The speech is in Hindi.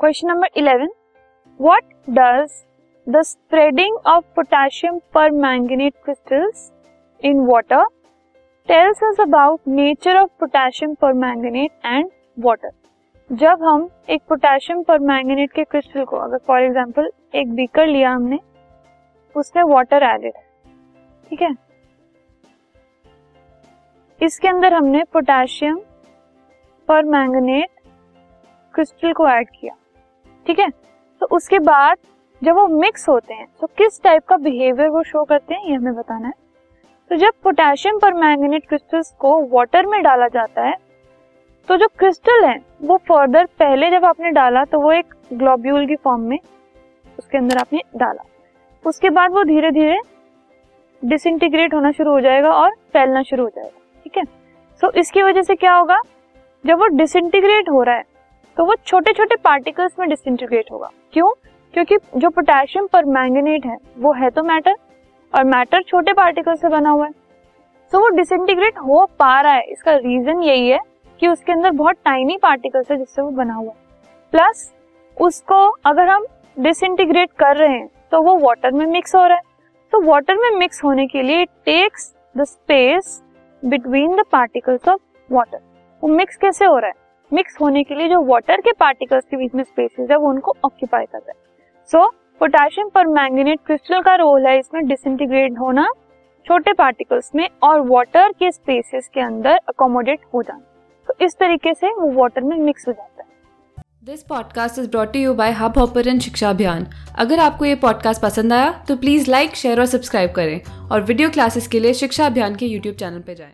Question number eleven what does the spreading of potassium permanganate crystals in water tells us about nature of potassium permanganate and water जब हम एक पोटेशियम पर मैंगनेट के क्रिस्टल को, अगर फॉर एग्ज़ाम्पल एक बीकर लिया हमने, उसमें वाटर एडेड है, ठीक है? इसके अंदर हमने पोटेशियम पर मैंगनेट क्रिस्टल को ऐड किया। ठीक है? तो उसके बाद जब वो मिक्स होते हैं तो किस टाइप का बिहेवियर वो शो करते हैं, ये हमें बताना है। तो जब पोटेशियम पर मैंगनेट क्रिस्टल्स को वाटर में डाला जाता है तो जो क्रिस्टल है, वो फर्दर पहले जब आपने डाला तो वो एक ग्लोब्यूल की फॉर्म में उसके अंदर आपने डाला। उसके बाद वो धीरे धीरे डिसइंटीग्रेट होना शुरू हो जाएगा और फैलना शुरू हो जाएगा, ठीक है? सो इसकी वजह से क्या होगा? जब वो डिसइंटीग्रेट हो रहा है तो वो छोटे छोटे पार्टिकल्स में डिसइंटीग्रेट होगा। क्यों? क्योंकि जो पोटेशियम पर मैंगनेट है वो है तो मैटर और मैटर छोटे पार्टिकल से बना हुआ है। सो so, वो डिसइंटीग्रेट हो पा रहा है। इसका रीजन यही है कि उसके अंदर बहुत टाइनी पार्टिकल्स है जिससे वो बना हुआ है। प्लस उसको अगर हम डिसइंटीग्रेट कर रहे हैं तो वो वाटर में मिक्स हो रहा है। तो वाटर में मिक्स होने के लिए it takes the space between the particles of water वो मिक्स कैसे हो रहा है? मिक्स होने के लिए जो वाटर के पार्टिकल्स के बीच में स्पेसेस है, वो उनको ऑक्यूपाई कर रहा है। So potassium permanganate crystal का रोल है इसमें डिसइंटीग्रेट होना, छोटे पार्टिकल्स में और वाटर के स्पेसेस के अंदर अकोमोडेट हो जाना। तो इस तरीके से वो वाटर में मिक्स हो जाता है। This podcast is brought you by Hubhopper शिक्षा अभियान अगर आपको ये पॉडकास्ट पसंद आया तो प्लीज़ लाइक शेयर और सब्सक्राइब करें और वीडियो क्लासेस के लिए शिक्षा अभियान के यूट्यूब चैनल पर जाएँ।